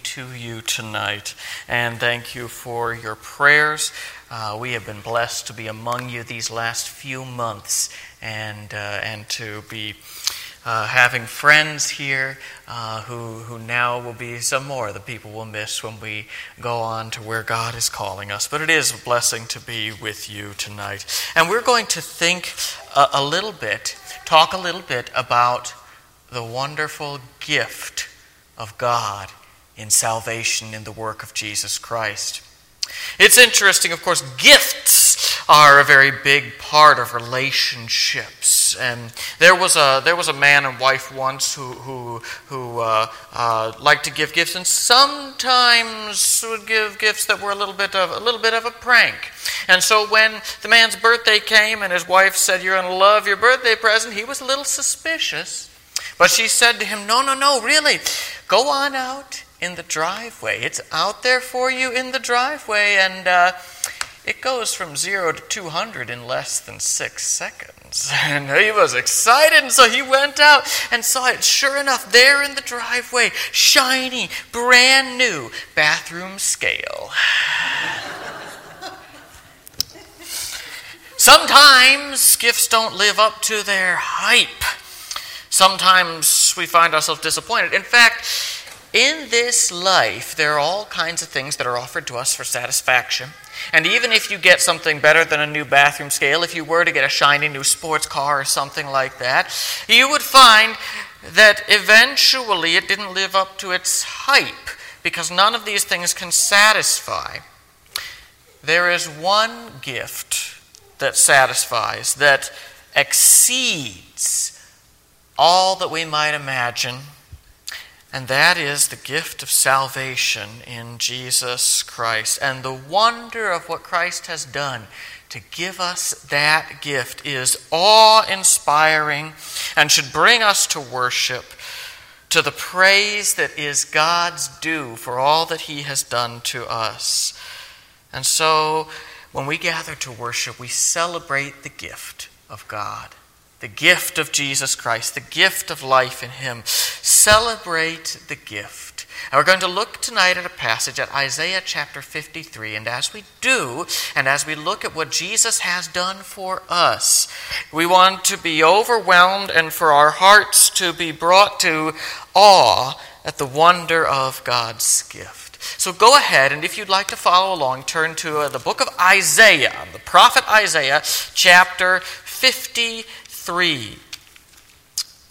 to you tonight and thank you for your prayers. Uh, we have been blessed to be among you these last few months and, uh, and to be uh, having friends here uh, who, who now will be some more the people we'll miss when we go on to where God is calling us. But it is a blessing to be with you tonight. And we're going to think a, a little bit, talk a little bit about the wonderful gift of God in salvation in the work of Jesus Christ. It's interesting, of course, gifts are a very big part of relationships. And there was a, there was a man and wife once who, who, who uh, uh, liked to give gifts and sometimes would give gifts that were a little, bit of, a little bit of a prank. And so when the man's birthday came and his wife said, You're going to love your birthday present, he was a little suspicious. But she said to him, No, no, no, really. Go on out in the driveway. It's out there for you in the driveway, and uh, it goes from zero to 200 in less than six seconds. And he was excited, and so he went out and saw it. Sure enough, there in the driveway, shiny, brand new bathroom scale. Sometimes gifts don't live up to their hype. Sometimes we find ourselves disappointed. In fact, in this life, there are all kinds of things that are offered to us for satisfaction. And even if you get something better than a new bathroom scale, if you were to get a shiny new sports car or something like that, you would find that eventually it didn't live up to its hype because none of these things can satisfy. There is one gift that satisfies, that exceeds all that we might imagine and that is the gift of salvation in Jesus Christ. And the wonder of what Christ has done to give us that gift is awe inspiring and should bring us to worship, to the praise that is God's due for all that He has done to us. And so, when we gather to worship, we celebrate the gift of God the gift of Jesus Christ, the gift of life in Him. Celebrate the gift. And we're going to look tonight at a passage at Isaiah chapter 53. And as we do, and as we look at what Jesus has done for us, we want to be overwhelmed and for our hearts to be brought to awe at the wonder of God's gift. So go ahead, and if you'd like to follow along, turn to uh, the book of Isaiah, the prophet Isaiah, chapter 53. 3.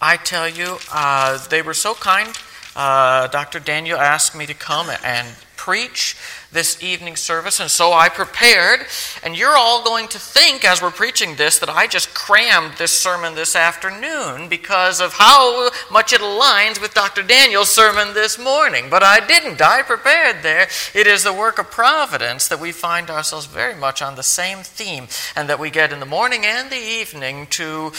I tell you, uh, they were so kind. Uh, Dr. Daniel asked me to come and preach this evening service, and so I prepared. And you're all going to think, as we're preaching this, that I just crammed this sermon this afternoon because of how much it aligns with Dr. Daniel's sermon this morning. But I didn't. I prepared there. It is the work of providence that we find ourselves very much on the same theme, and that we get in the morning and the evening to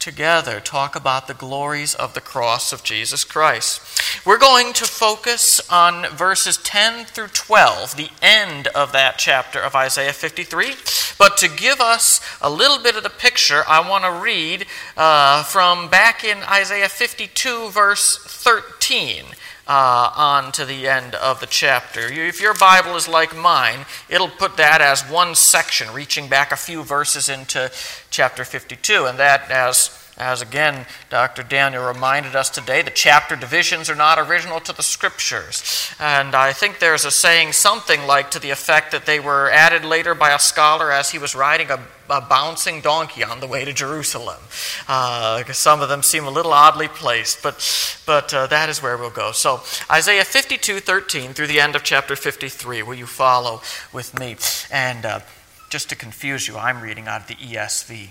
together talk about the glories of the cross of Jesus Christ. We're going to focus on verses 10 through 12, the end of that chapter of Isaiah 53. But to give us a little bit of the picture, I want to read uh, from back in Isaiah 52, verse 13. Uh, on to the end of the chapter. If your Bible is like mine, it'll put that as one section, reaching back a few verses into chapter 52. And that, as as again, Dr. Daniel reminded us today, the chapter divisions are not original to the scriptures. And I think there's a saying something like to the effect that they were added later by a scholar as he was riding a, a bouncing donkey on the way to Jerusalem. Uh, some of them seem a little oddly placed, but, but uh, that is where we'll go. So, Isaiah 52 13 through the end of chapter 53. Will you follow with me? And uh, just to confuse you, I'm reading out of the ESV.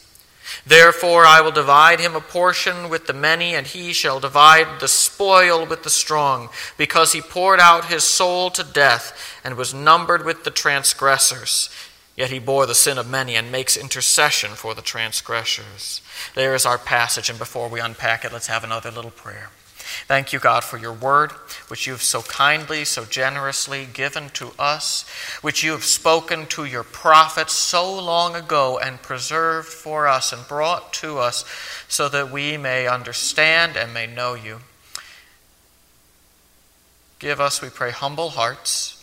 Therefore I will divide him a portion with the many, and he shall divide the spoil with the strong, because he poured out his soul to death and was numbered with the transgressors. Yet he bore the sin of many and makes intercession for the transgressors. There is our passage, and before we unpack it, let's have another little prayer. Thank you, God, for your word, which you have so kindly, so generously given to us, which you have spoken to your prophets so long ago and preserved for us and brought to us so that we may understand and may know you. Give us, we pray, humble hearts.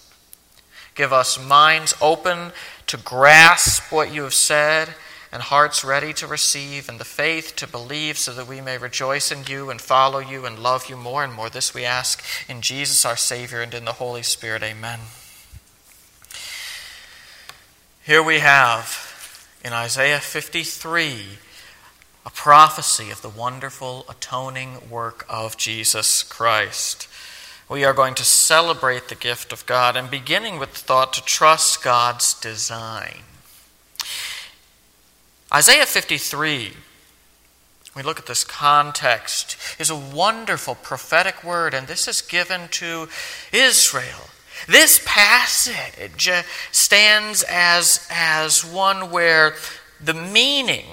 Give us minds open to grasp what you have said and hearts ready to receive and the faith to believe so that we may rejoice in you and follow you and love you more and more. This we ask in Jesus our Savior and in the Holy Spirit. Amen. Here we have in Isaiah 53 a prophecy of the wonderful atoning work of Jesus Christ we are going to celebrate the gift of God and beginning with the thought to trust God's design. Isaiah 53, we look at this context, is a wonderful prophetic word, and this is given to Israel. This passage stands as, as one where the meaning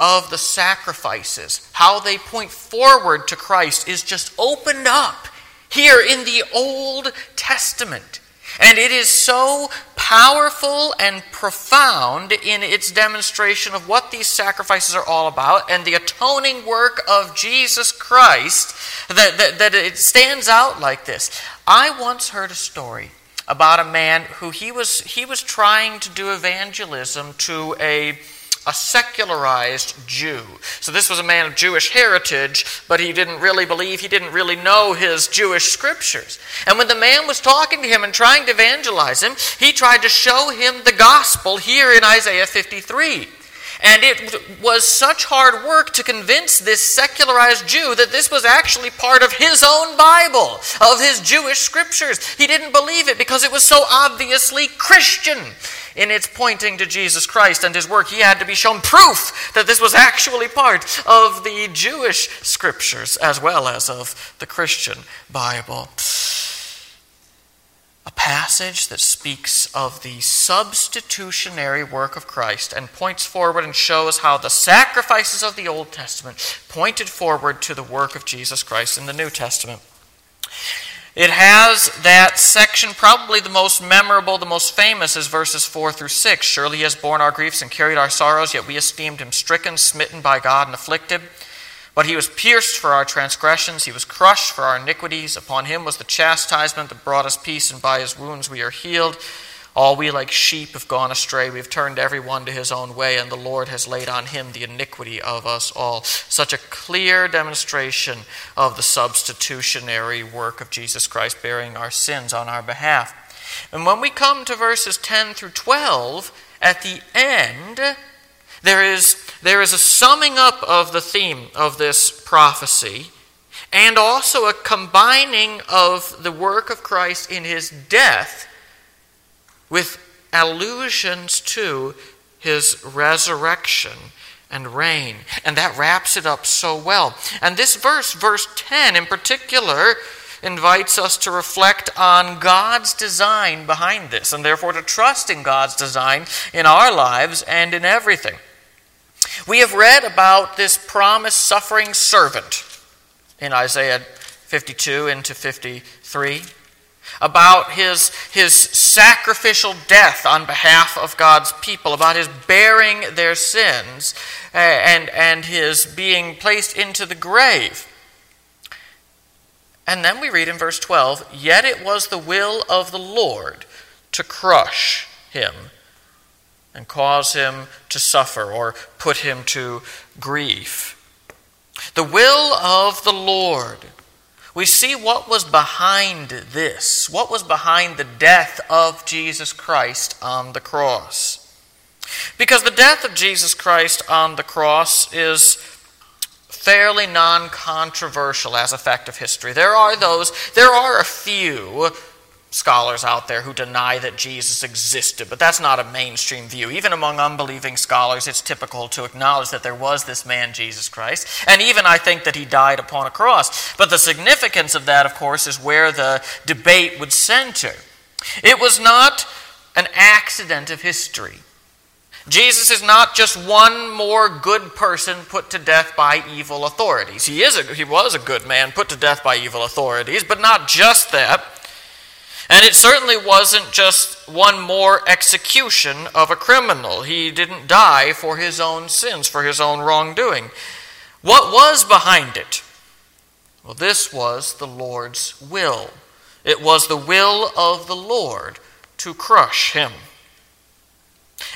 of the sacrifices, how they point forward to Christ, is just opened up here in the Old Testament. And it is so powerful and profound in its demonstration of what these sacrifices are all about and the atoning work of Jesus Christ that, that, that it stands out like this. I once heard a story about a man who he was, he was trying to do evangelism to a a secularized Jew. So this was a man of Jewish heritage, but he didn't really believe, he didn't really know his Jewish scriptures. And when the man was talking to him and trying to evangelize him, he tried to show him the gospel here in Isaiah 53. And it was such hard work to convince this secularized Jew that this was actually part of his own Bible, of his Jewish scriptures. He didn't believe it because it was so obviously Christian in its pointing to Jesus Christ and his work, he had to be shown proof that this was actually part of the Jewish scriptures as well as of the Christian Bible. A passage that speaks of the substitutionary work of Christ and points forward and shows how the sacrifices of the Old Testament pointed forward to the work of Jesus Christ in the New Testament. It has that section, probably the most memorable, the most famous, is verses 4 through 6. Surely he has borne our griefs and carried our sorrows, yet we esteemed him stricken, smitten by God, and afflicted. But he was pierced for our transgressions, he was crushed for our iniquities. Upon him was the chastisement that brought us peace, and by his wounds we are healed. All we like sheep have gone astray. We have turned every one to his own way, and the Lord has laid on him the iniquity of us all. Such a clear demonstration of the substitutionary work of Jesus Christ bearing our sins on our behalf. And when we come to verses 10 through 12, at the end, there is, there is a summing up of the theme of this prophecy and also a combining of the work of Christ in his death with allusions to his resurrection and reign. And that wraps it up so well. And this verse, verse 10 in particular, invites us to reflect on God's design behind this, and therefore to trust in God's design in our lives and in everything. We have read about this promised suffering servant in Isaiah 52 into 53 about his, his sacrificial death on behalf of God's people, about his bearing their sins, and, and his being placed into the grave. And then we read in verse 12, Yet it was the will of the Lord to crush him and cause him to suffer or put him to grief. The will of the Lord we see what was behind this, what was behind the death of Jesus Christ on the cross. Because the death of Jesus Christ on the cross is fairly non controversial as a fact of history. There are those, there are a few scholars out there who deny that Jesus existed, but that's not a mainstream view. Even among unbelieving scholars, it's typical to acknowledge that there was this man, Jesus Christ, and even I think that he died upon a cross. But the significance of that, of course, is where the debate would center. It was not an accident of history. Jesus is not just one more good person put to death by evil authorities. He, is a, he was a good man put to death by evil authorities, but not just that. And it certainly wasn't just one more execution of a criminal. He didn't die for his own sins, for his own wrongdoing. What was behind it? Well, this was the Lord's will. It was the will of the Lord to crush him.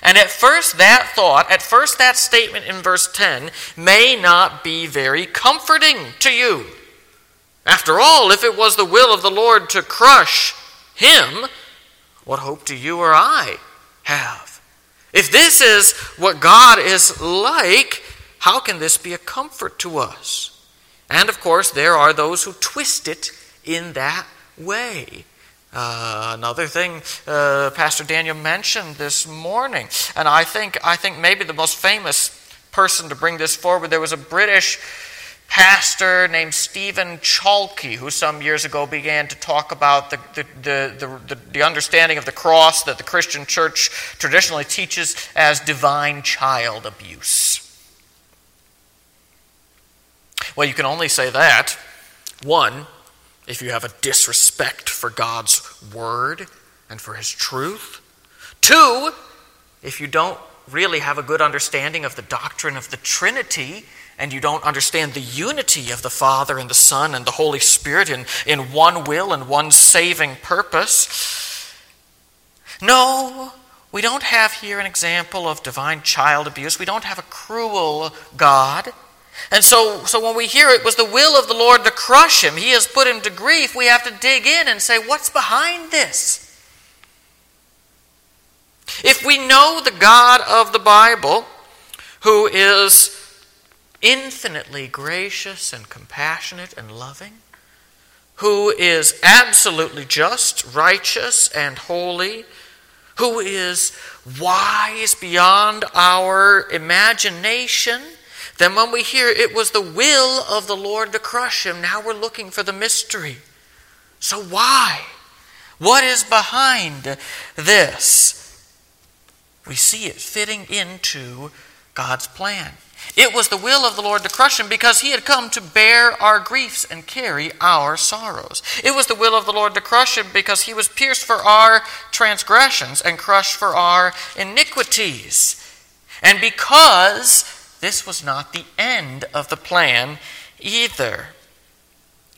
And at first, that thought, at first, that statement in verse 10 may not be very comforting to you. After all, if it was the will of the Lord to crush him, what hope do you or I have? If this is what God is like, how can this be a comfort to us? And of course, there are those who twist it in that way. Uh, another thing uh, Pastor Daniel mentioned this morning, and I think I think maybe the most famous person to bring this forward. There was a British pastor named Stephen Chalke, who some years ago began to talk about the, the, the, the, understanding of the cross that the Christian church traditionally teaches as divine child abuse. Well, you can only say that, one, if you have a disrespect for God's word and for his truth. Two, if you don't really have a good understanding of the doctrine of the Trinity and you don't understand the unity of the Father and the Son and the Holy Spirit in, in one will and one saving purpose. No, we don't have here an example of divine child abuse. We don't have a cruel God. And so, so when we hear it was the will of the Lord to crush him, he has put him to grief, we have to dig in and say, what's behind this? If we know the God of the Bible, who is infinitely gracious and compassionate and loving, who is absolutely just, righteous, and holy, who is wise beyond our imagination, then when we hear it was the will of the Lord to crush him, now we're looking for the mystery. So why? What is behind this? We see it fitting into God's plan. It was the will of the Lord to crush him because he had come to bear our griefs and carry our sorrows. It was the will of the Lord to crush him because he was pierced for our transgressions and crushed for our iniquities. And because this was not the end of the plan either.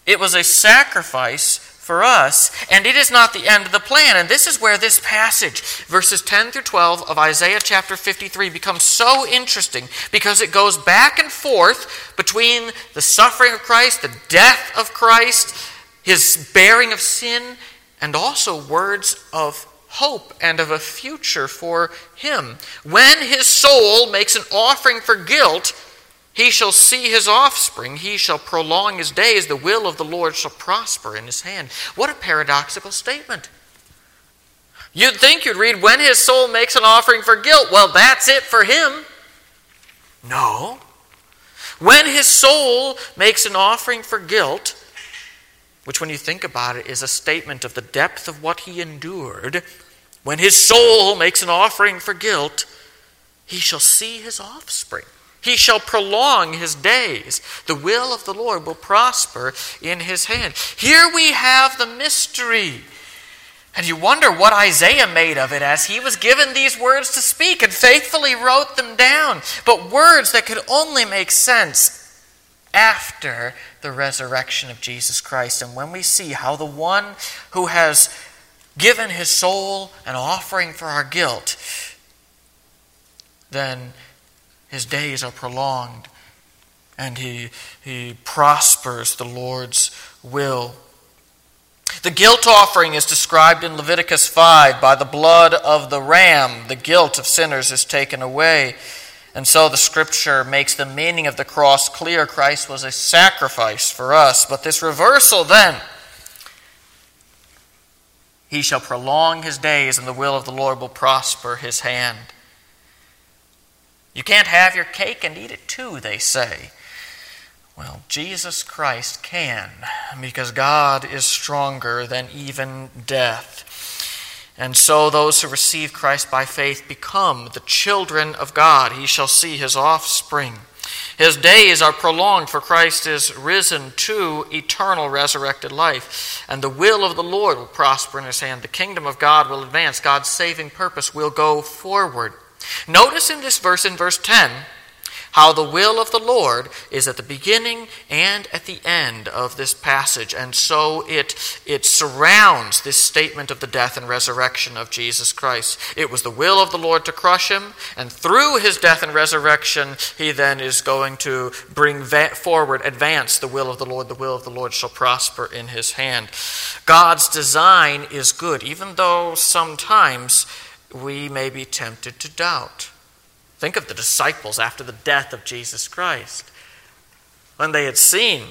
It was a sacrifice for us, and it is not the end of the plan. And this is where this passage, verses 10 through 12 of Isaiah chapter 53, becomes so interesting because it goes back and forth between the suffering of Christ, the death of Christ, his bearing of sin, and also words of hope and of a future for him. When his soul makes an offering for guilt, he shall see his offspring. He shall prolong his days. The will of the Lord shall prosper in his hand. What a paradoxical statement. You'd think you'd read, when his soul makes an offering for guilt. Well, that's it for him. No. When his soul makes an offering for guilt, which, when you think about it, is a statement of the depth of what he endured, when his soul makes an offering for guilt, he shall see his offspring. He shall prolong his days. The will of the Lord will prosper in his hand. Here we have the mystery. And you wonder what Isaiah made of it as he was given these words to speak and faithfully wrote them down. But words that could only make sense after the resurrection of Jesus Christ. And when we see how the one who has given his soul an offering for our guilt, then his days are prolonged and he, he prospers the Lord's will. The guilt offering is described in Leviticus 5 by the blood of the ram, the guilt of sinners is taken away. And so the scripture makes the meaning of the cross clear. Christ was a sacrifice for us. But this reversal then he shall prolong his days, and the will of the Lord will prosper his hand. You can't have your cake and eat it too, they say. Well, Jesus Christ can, because God is stronger than even death. And so those who receive Christ by faith become the children of God. He shall see his offspring. His days are prolonged, for Christ is risen to eternal resurrected life. And the will of the Lord will prosper in his hand. The kingdom of God will advance. God's saving purpose will go forward. Notice in this verse, in verse 10, how the will of the Lord is at the beginning and at the end of this passage. And so it, it surrounds this statement of the death and resurrection of Jesus Christ. It was the will of the Lord to crush him, and through his death and resurrection, he then is going to bring forward, advance the will of the Lord. The will of the Lord shall prosper in his hand. God's design is good, even though sometimes we may be tempted to doubt. Think of the disciples after the death of Jesus Christ. When they had seen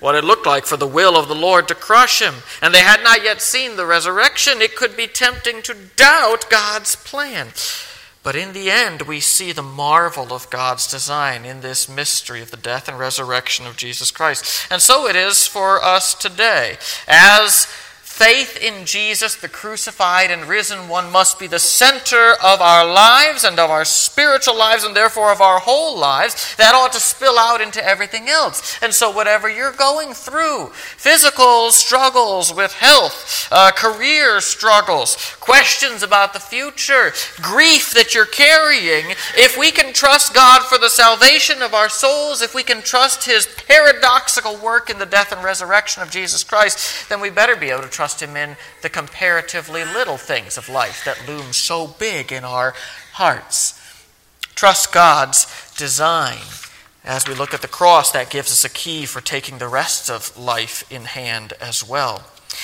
what it looked like for the will of the Lord to crush him, and they had not yet seen the resurrection, it could be tempting to doubt God's plan. But in the end, we see the marvel of God's design in this mystery of the death and resurrection of Jesus Christ. And so it is for us today. As Faith in Jesus, the crucified and risen one, must be the center of our lives and of our spiritual lives and therefore of our whole lives. That ought to spill out into everything else. And so, whatever you're going through physical struggles with health, uh, career struggles, questions about the future, grief that you're carrying if we can trust God for the salvation of our souls, if we can trust His paradoxical work in the death and resurrection of Jesus Christ, then we better be able to trust trust Him in the comparatively little things of life that loom so big in our hearts. Trust God's design. As we look at the cross, that gives us a key for taking the rest of life in hand as well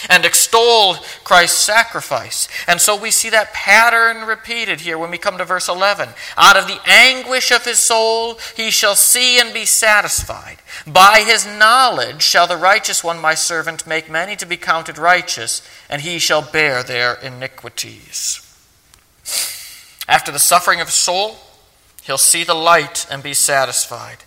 and extol Christ's sacrifice. And so we see that pattern repeated here when we come to verse 11. Out of the anguish of his soul he shall see and be satisfied. By his knowledge shall the righteous one, my servant, make many to be counted righteous, and he shall bear their iniquities. After the suffering of his soul, he'll see the light and be satisfied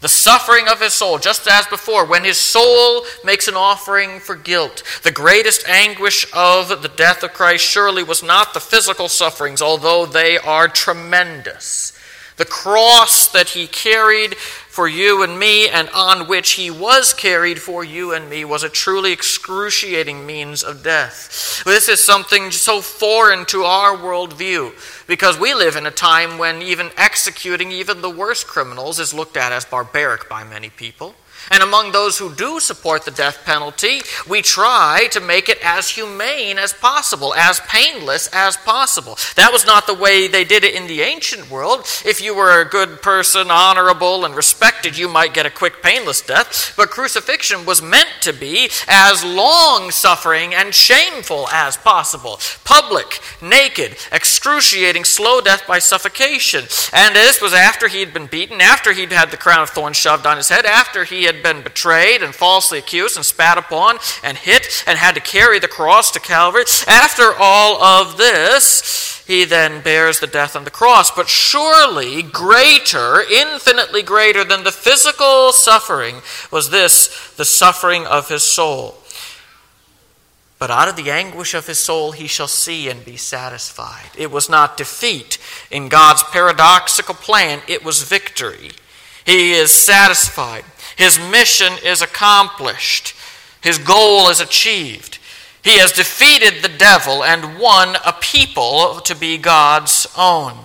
the suffering of his soul, just as before, when his soul makes an offering for guilt. The greatest anguish of the death of Christ surely was not the physical sufferings, although they are tremendous. The cross that he carried for you and me, and on which he was carried for you and me, was a truly excruciating means of death. This is something so foreign to our worldview because we live in a time when even executing even the worst criminals is looked at as barbaric by many people. And among those who do support the death penalty, we try to make it as humane as possible, as painless as possible. That was not the way they did it in the ancient world. If you were a good person, honorable, and respected, you might get a quick, painless death. But crucifixion was meant to be as long suffering and shameful as possible. Public, naked, excruciating, slow death by suffocation. And this was after he had been beaten, after he'd had the crown of thorns shoved on his head, after he had been betrayed and falsely accused and spat upon and hit and had to carry the cross to Calvary. After all of this, he then bears the death on the cross. But surely greater, infinitely greater than the physical suffering was this the suffering of his soul. But out of the anguish of his soul he shall see and be satisfied. It was not defeat. In God's paradoxical plan, it was victory. He is satisfied. His mission is accomplished, his goal is achieved. He has defeated the devil and won a people to be God's own.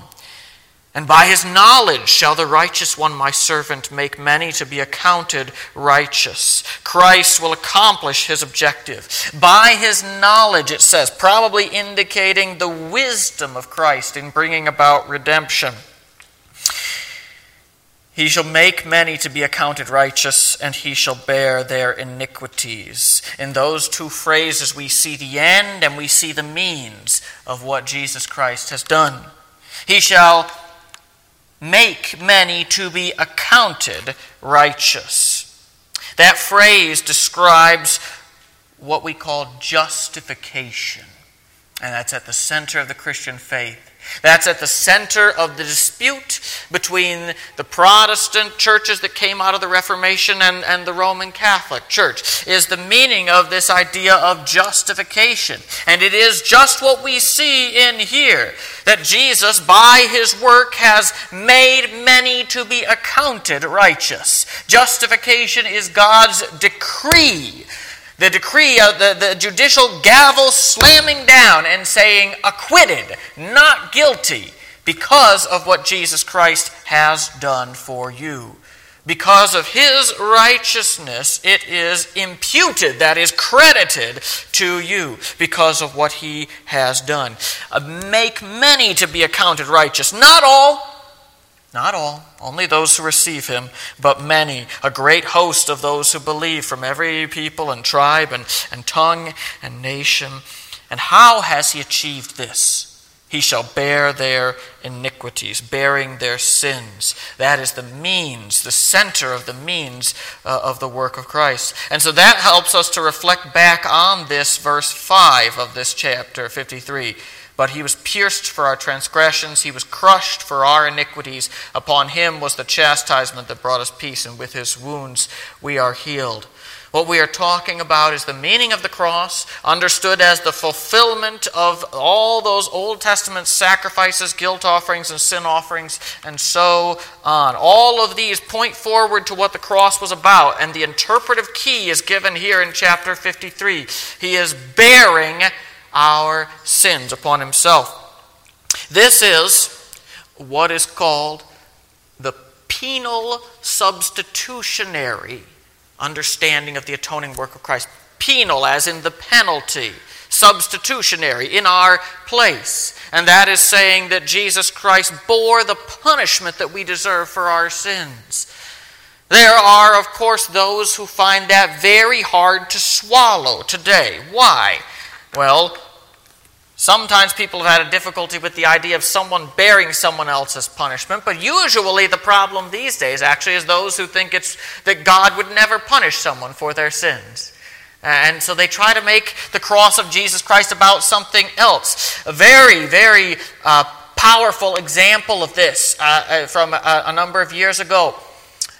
And by his knowledge shall the righteous one, my servant, make many to be accounted righteous. Christ will accomplish his objective. By his knowledge, it says, probably indicating the wisdom of Christ in bringing about redemption. He shall make many to be accounted righteous, and he shall bear their iniquities. In those two phrases, we see the end and we see the means of what Jesus Christ has done. He shall make many to be accounted righteous. That phrase describes what we call justification, and that's at the center of the Christian faith. That's at the center of the dispute between the Protestant churches that came out of the Reformation and, and the Roman Catholic Church, is the meaning of this idea of justification. And it is just what we see in here that Jesus, by his work, has made many to be accounted righteous. Justification is God's decree the decree, of the, the judicial gavel slamming down and saying, acquitted, not guilty, because of what Jesus Christ has done for you. Because of his righteousness, it is imputed, that is credited to you because of what he has done. Uh, make many to be accounted righteous. Not all, not all, only those who receive him, but many, a great host of those who believe from every people and tribe and, and tongue and nation. And how has he achieved this? He shall bear their iniquities, bearing their sins. That is the means, the center of the means uh, of the work of Christ. And so that helps us to reflect back on this verse 5 of this chapter 53. But he was pierced for our transgressions, he was crushed for our iniquities. Upon him was the chastisement that brought us peace, and with his wounds we are healed. What we are talking about is the meaning of the cross, understood as the fulfillment of all those Old Testament sacrifices, guilt offerings, and sin offerings, and so on. All of these point forward to what the cross was about, and the interpretive key is given here in chapter 53. He is bearing our sins upon himself. This is what is called the penal substitutionary understanding of the atoning work of Christ. Penal, as in the penalty, substitutionary, in our place. And that is saying that Jesus Christ bore the punishment that we deserve for our sins. There are, of course, those who find that very hard to swallow today. Why? Well, Sometimes people have had a difficulty with the idea of someone bearing someone else's punishment, but usually the problem these days actually is those who think it's that God would never punish someone for their sins. And so they try to make the cross of Jesus Christ about something else. A very, very uh, powerful example of this uh, uh from a, a, number of years ago.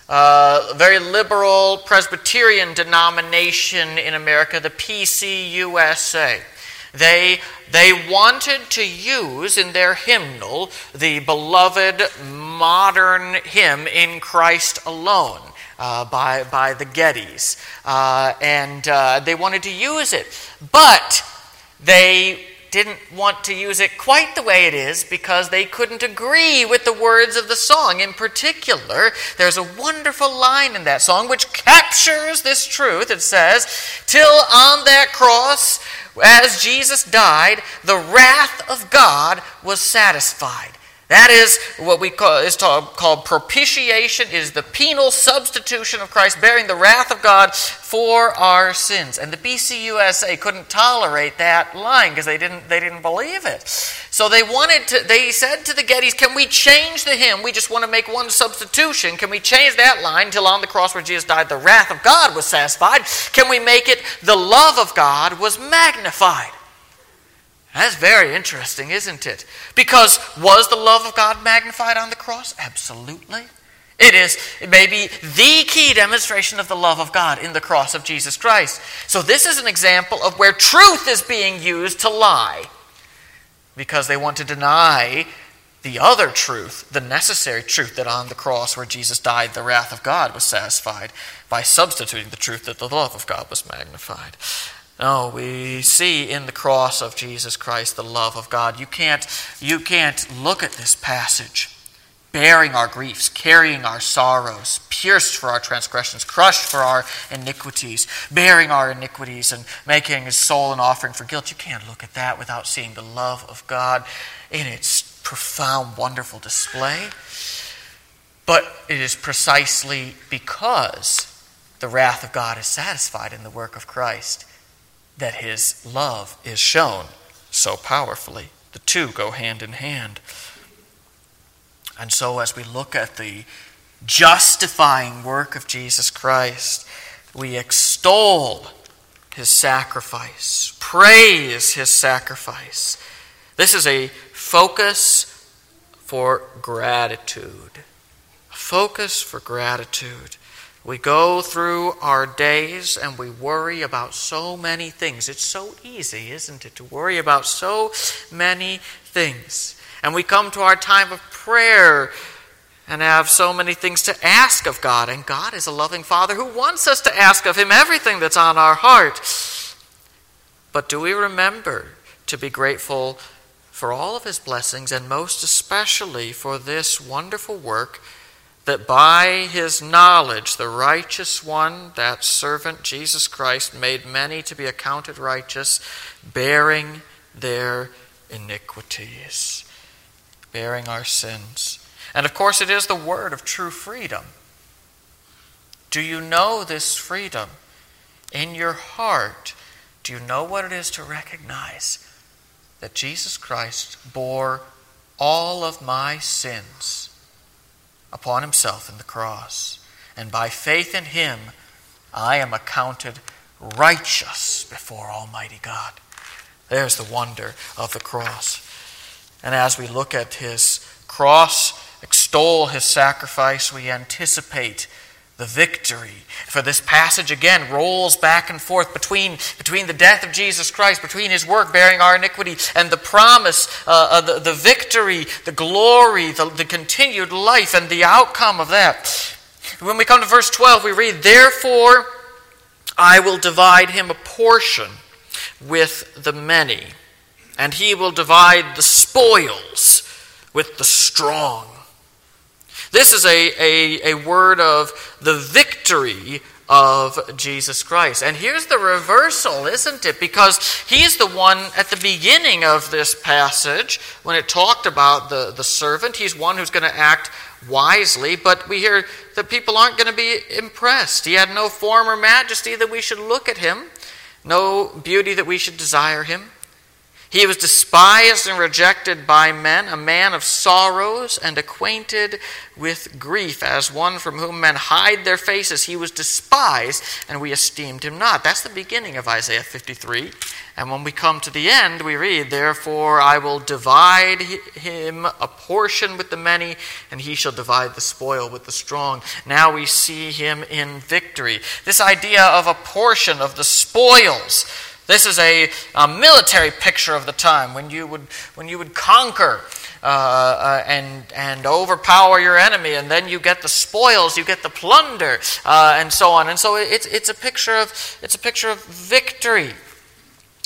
Uh, a very liberal Presbyterian denomination in America, the PCUSA. They, they wanted to use in their hymnal the beloved modern hymn, In Christ Alone. Uh, by, by the Gettys. Uh, and uh, they wanted to use it. But they didn't want to use it quite the way it is because they couldn't agree with the words of the song. In particular, there's a wonderful line in that song which captures this truth. It says, Till on that cross, as Jesus died, the wrath of God was satisfied. That is what we call is called propitiation. It is the penal substitution of Christ bearing the wrath of God for our sins. And the PCUSA couldn't tolerate that line because they didn't they didn't believe it. So they wanted to they said to the Gettys, "Can we change the hymn? We just want to make one substitution. Can we change that line till on the cross where Jesus died the wrath of God was satisfied? Can we make it the love of God was magnified?" That's very interesting, isn't it? Because was the love of God magnified on the cross? Absolutely. It is maybe the key demonstration of the love of God in the cross of Jesus Christ. So, this is an example of where truth is being used to lie because they want to deny the other truth, the necessary truth that on the cross where Jesus died, the wrath of God was satisfied by substituting the truth that the love of God was magnified. No, we see in the cross of Jesus Christ the love of God. You can't, you can't look at this passage bearing our griefs, carrying our sorrows, pierced for our transgressions, crushed for our iniquities, bearing our iniquities, and making his soul an offering for guilt. You can't look at that without seeing the love of God in its profound, wonderful display. But it is precisely because the wrath of God is satisfied in the work of Christ that his love is shown so powerfully. The two go hand in hand. And so, as we look at the justifying work of Jesus Christ, we extol his sacrifice, praise his sacrifice. This is a focus for gratitude. A focus for gratitude. We go through our days and we worry about so many things. It's so easy, isn't it, to worry about so many things. And we come to our time of prayer and have so many things to ask of God. And God is a loving Father who wants us to ask of Him everything that's on our heart. But do we remember to be grateful for all of His blessings and most especially for this wonderful work? That by his knowledge, the righteous one, that servant Jesus Christ, made many to be accounted righteous, bearing their iniquities, bearing our sins. And of course, it is the word of true freedom. Do you know this freedom? In your heart, do you know what it is to recognize that Jesus Christ bore all of my sins? Upon himself in the cross. And by faith in him, I am accounted righteous before Almighty God. There's the wonder of the cross. And as we look at his cross, extol his sacrifice, we anticipate the victory. For this passage again rolls back and forth between, between the death of Jesus Christ, between his work bearing our iniquity, and the promise, uh, uh, the, the victory, the glory, the, the continued life, and the outcome of that. When we come to verse 12, we read, Therefore I will divide him a portion with the many, and he will divide the spoils with the strong. This is a, a, a word of the victory of Jesus Christ. And here's the reversal, isn't it? Because he's the one at the beginning of this passage when it talked about the, the servant. He's one who's going to act wisely, but we hear that people aren't going to be impressed. He had no form or majesty that we should look at him, no beauty that we should desire him. He was despised and rejected by men, a man of sorrows and acquainted with grief. As one from whom men hide their faces, he was despised, and we esteemed him not. That's the beginning of Isaiah 53. And when we come to the end, we read, Therefore I will divide him a portion with the many, and he shall divide the spoil with the strong. Now we see him in victory. This idea of a portion of the spoils This is a, a military picture of the time when you would, when you would conquer uh, uh, and, and overpower your enemy, and then you get the spoils, you get the plunder, uh, and so on. And so it's, it's, a picture of, it's a picture of victory.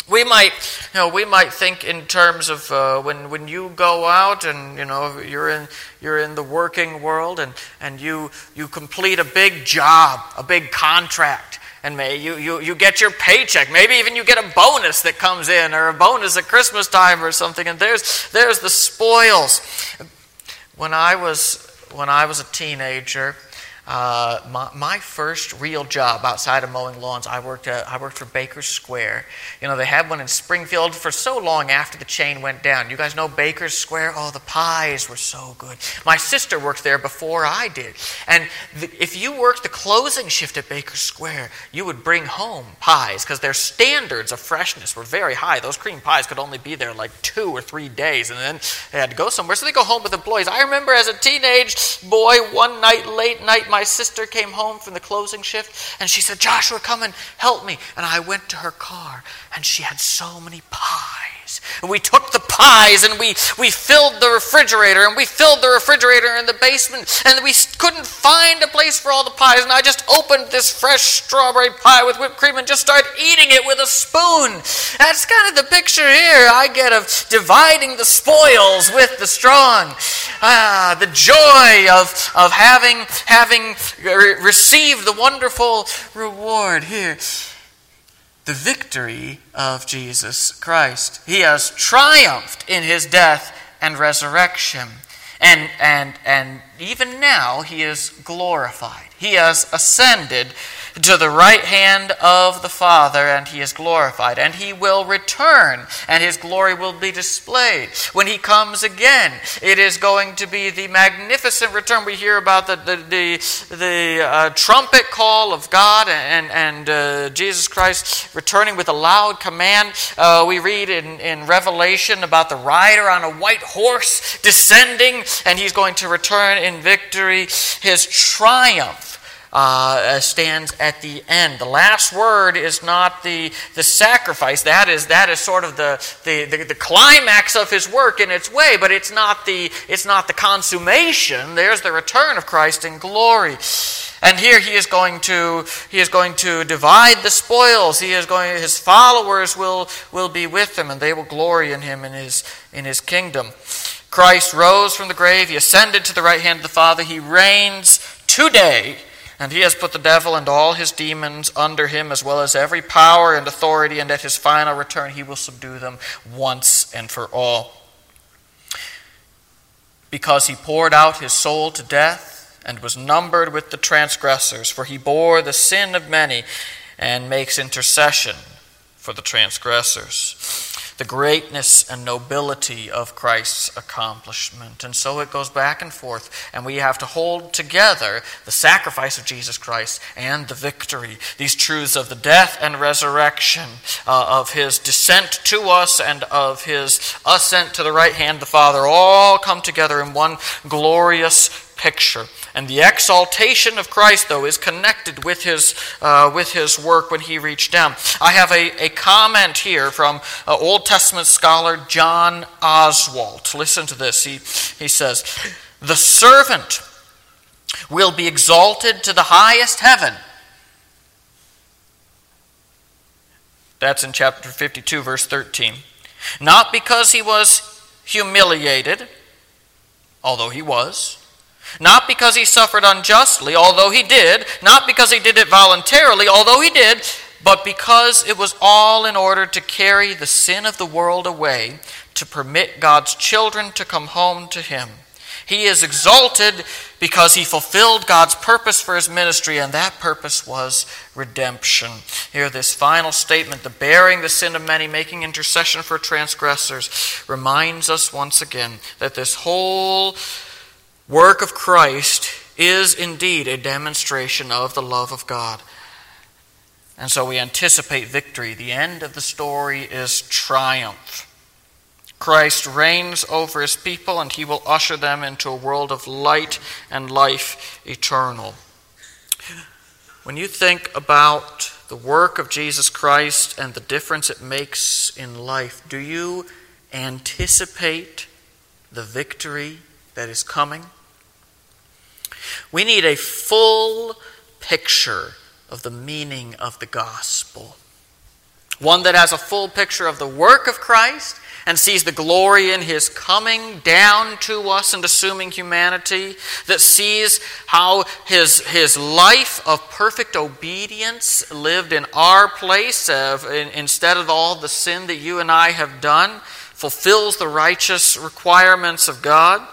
We might, you know, we might think in terms of uh, when, when you go out and you know you're in you're in the working world and, and you you complete a big job, a big contract, and may you, you, you get your paycheck. Maybe even you get a bonus that comes in or a bonus at Christmas time or something, and there's, there's the spoils. When I was, when I was a teenager, uh, my, my, first real job outside of mowing lawns, I worked, uh, I worked for Baker Square. You know, they had one in Springfield for so long after the chain went down. You guys know Baker Square? Oh, the pies were so good. My sister worked there before I did. And the, if you worked the closing shift at Baker Square, you would bring home pies because their standards of freshness were very high. Those cream pies could only be there like two or three days, and then they had to go somewhere. So they go home with employees. I remember as a teenage boy, one night, late night, my my sister came home from the closing shift and she said, Joshua, come and help me. And I went to her car and she had so many pies. And we took the pies and we, we filled the refrigerator and we filled the refrigerator in the basement and we couldn't find a place for all the pies. And I just opened this fresh strawberry pie with whipped cream and just started eating it with a spoon. That's kind of the picture here I get of dividing the spoils with the strong. Ah, the joy of, of having, having received the wonderful reward here. The victory of Jesus Christ. He has triumphed in his death and resurrection. And, and, and even now, he is glorified. He has ascended to the right hand of the Father, and he is glorified. And he will return, and his glory will be displayed. When he comes again, it is going to be the magnificent return. We hear about the, the, the, the uh, trumpet call of God and, and uh, Jesus Christ returning with a loud command. Uh, we read in, in Revelation about the rider on a white horse descending, and he's going to return in victory. His triumph uh, stands at the end. The last word is not the, the sacrifice. That is, that is sort of the, the, the, the, climax of his work in its way, but it's not, the, it's not the consummation. There's the return of Christ in glory. And here he is going to he is going to divide the spoils. He is going his followers will will be with him and they will glory in him in his in his kingdom. Christ rose from the grave, he ascended to the right hand of the Father, he reigns today and he has put the devil and all his demons under him, as well as every power and authority, and at his final return he will subdue them once and for all. Because he poured out his soul to death and was numbered with the transgressors, for he bore the sin of many and makes intercession for the transgressors the greatness and nobility of Christ's accomplishment. And so it goes back and forth, and we have to hold together the sacrifice of Jesus Christ and the victory, these truths of the death and resurrection, uh, of his descent to us and of his ascent to the right hand of the Father, all come together in one glorious picture. And the exaltation of Christ, though, is connected with his, uh, with his work when he reached down. I have a, a comment here from uh, Old Testament scholar John Oswalt. Listen to this. He, he says, The servant will be exalted to the highest heaven. That's in chapter 52, verse 13. Not because he was humiliated, although he was not because he suffered unjustly, although he did, not because he did it voluntarily, although he did, but because it was all in order to carry the sin of the world away, to permit God's children to come home to him. He is exalted because he fulfilled God's purpose for his ministry, and that purpose was redemption. Here, this final statement, the bearing the sin of many, making intercession for transgressors, reminds us once again that this whole work of Christ is indeed a demonstration of the love of God. And so we anticipate victory. The end of the story is triumph. Christ reigns over his people and he will usher them into a world of light and life eternal. When you think about the work of Jesus Christ and the difference it makes in life, do you anticipate the victory that is coming? We need a full picture of the meaning of the gospel. One that has a full picture of the work of Christ and sees the glory in his coming down to us and assuming humanity, that sees how his, his life of perfect obedience lived in our place of, in, instead of all the sin that you and I have done, fulfills the righteous requirements of God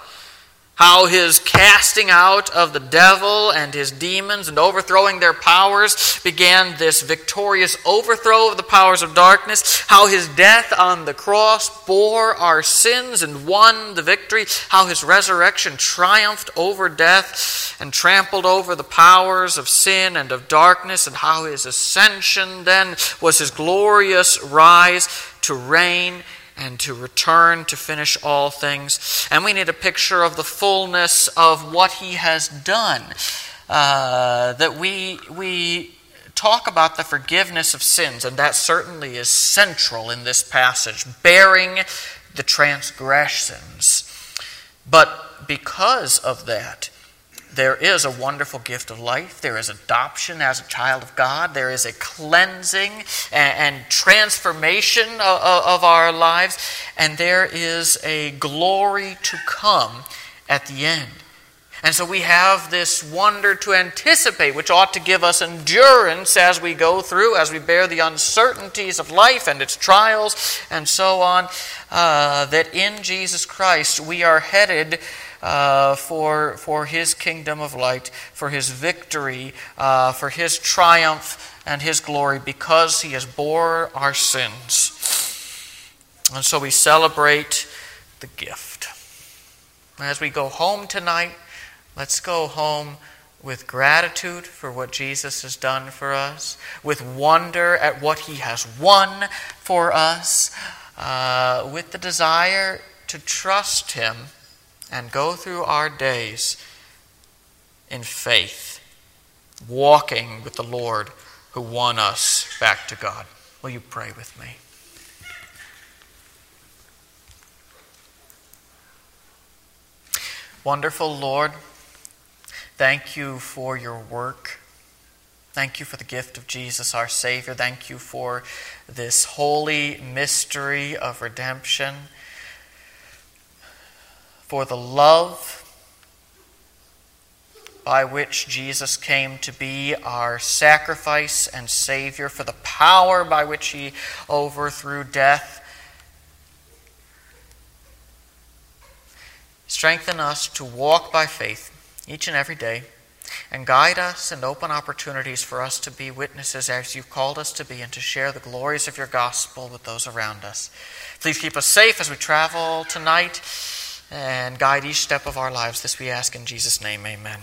how his casting out of the devil and his demons and overthrowing their powers began this victorious overthrow of the powers of darkness, how his death on the cross bore our sins and won the victory, how his resurrection triumphed over death and trampled over the powers of sin and of darkness, and how his ascension then was his glorious rise to reign and to return to finish all things. And we need a picture of the fullness of what he has done. Uh, that we, we talk about the forgiveness of sins, and that certainly is central in this passage, bearing the transgressions. But because of that, there is a wonderful gift of life. There is adoption as a child of God. There is a cleansing and, and transformation of, of our lives. And there is a glory to come at the end. And so we have this wonder to anticipate, which ought to give us endurance as we go through, as we bear the uncertainties of life and its trials and so on, uh, that in Jesus Christ we are headed uh, for, for his kingdom of light, for his victory, uh, for his triumph and his glory, because he has bore our sins. And so we celebrate the gift. As we go home tonight, let's go home with gratitude for what Jesus has done for us, with wonder at what he has won for us, uh, with the desire to trust him and go through our days in faith, walking with the Lord who won us back to God. Will you pray with me? Wonderful Lord, thank you for your work. Thank you for the gift of Jesus, our Savior. Thank you for this holy mystery of redemption for the love by which Jesus came to be our sacrifice and Savior, for the power by which He overthrew death. Strengthen us to walk by faith each and every day and guide us and open opportunities for us to be witnesses as you've called us to be and to share the glories of your gospel with those around us. Please keep us safe as we travel tonight and guide each step of our lives. This we ask in Jesus' name. Amen.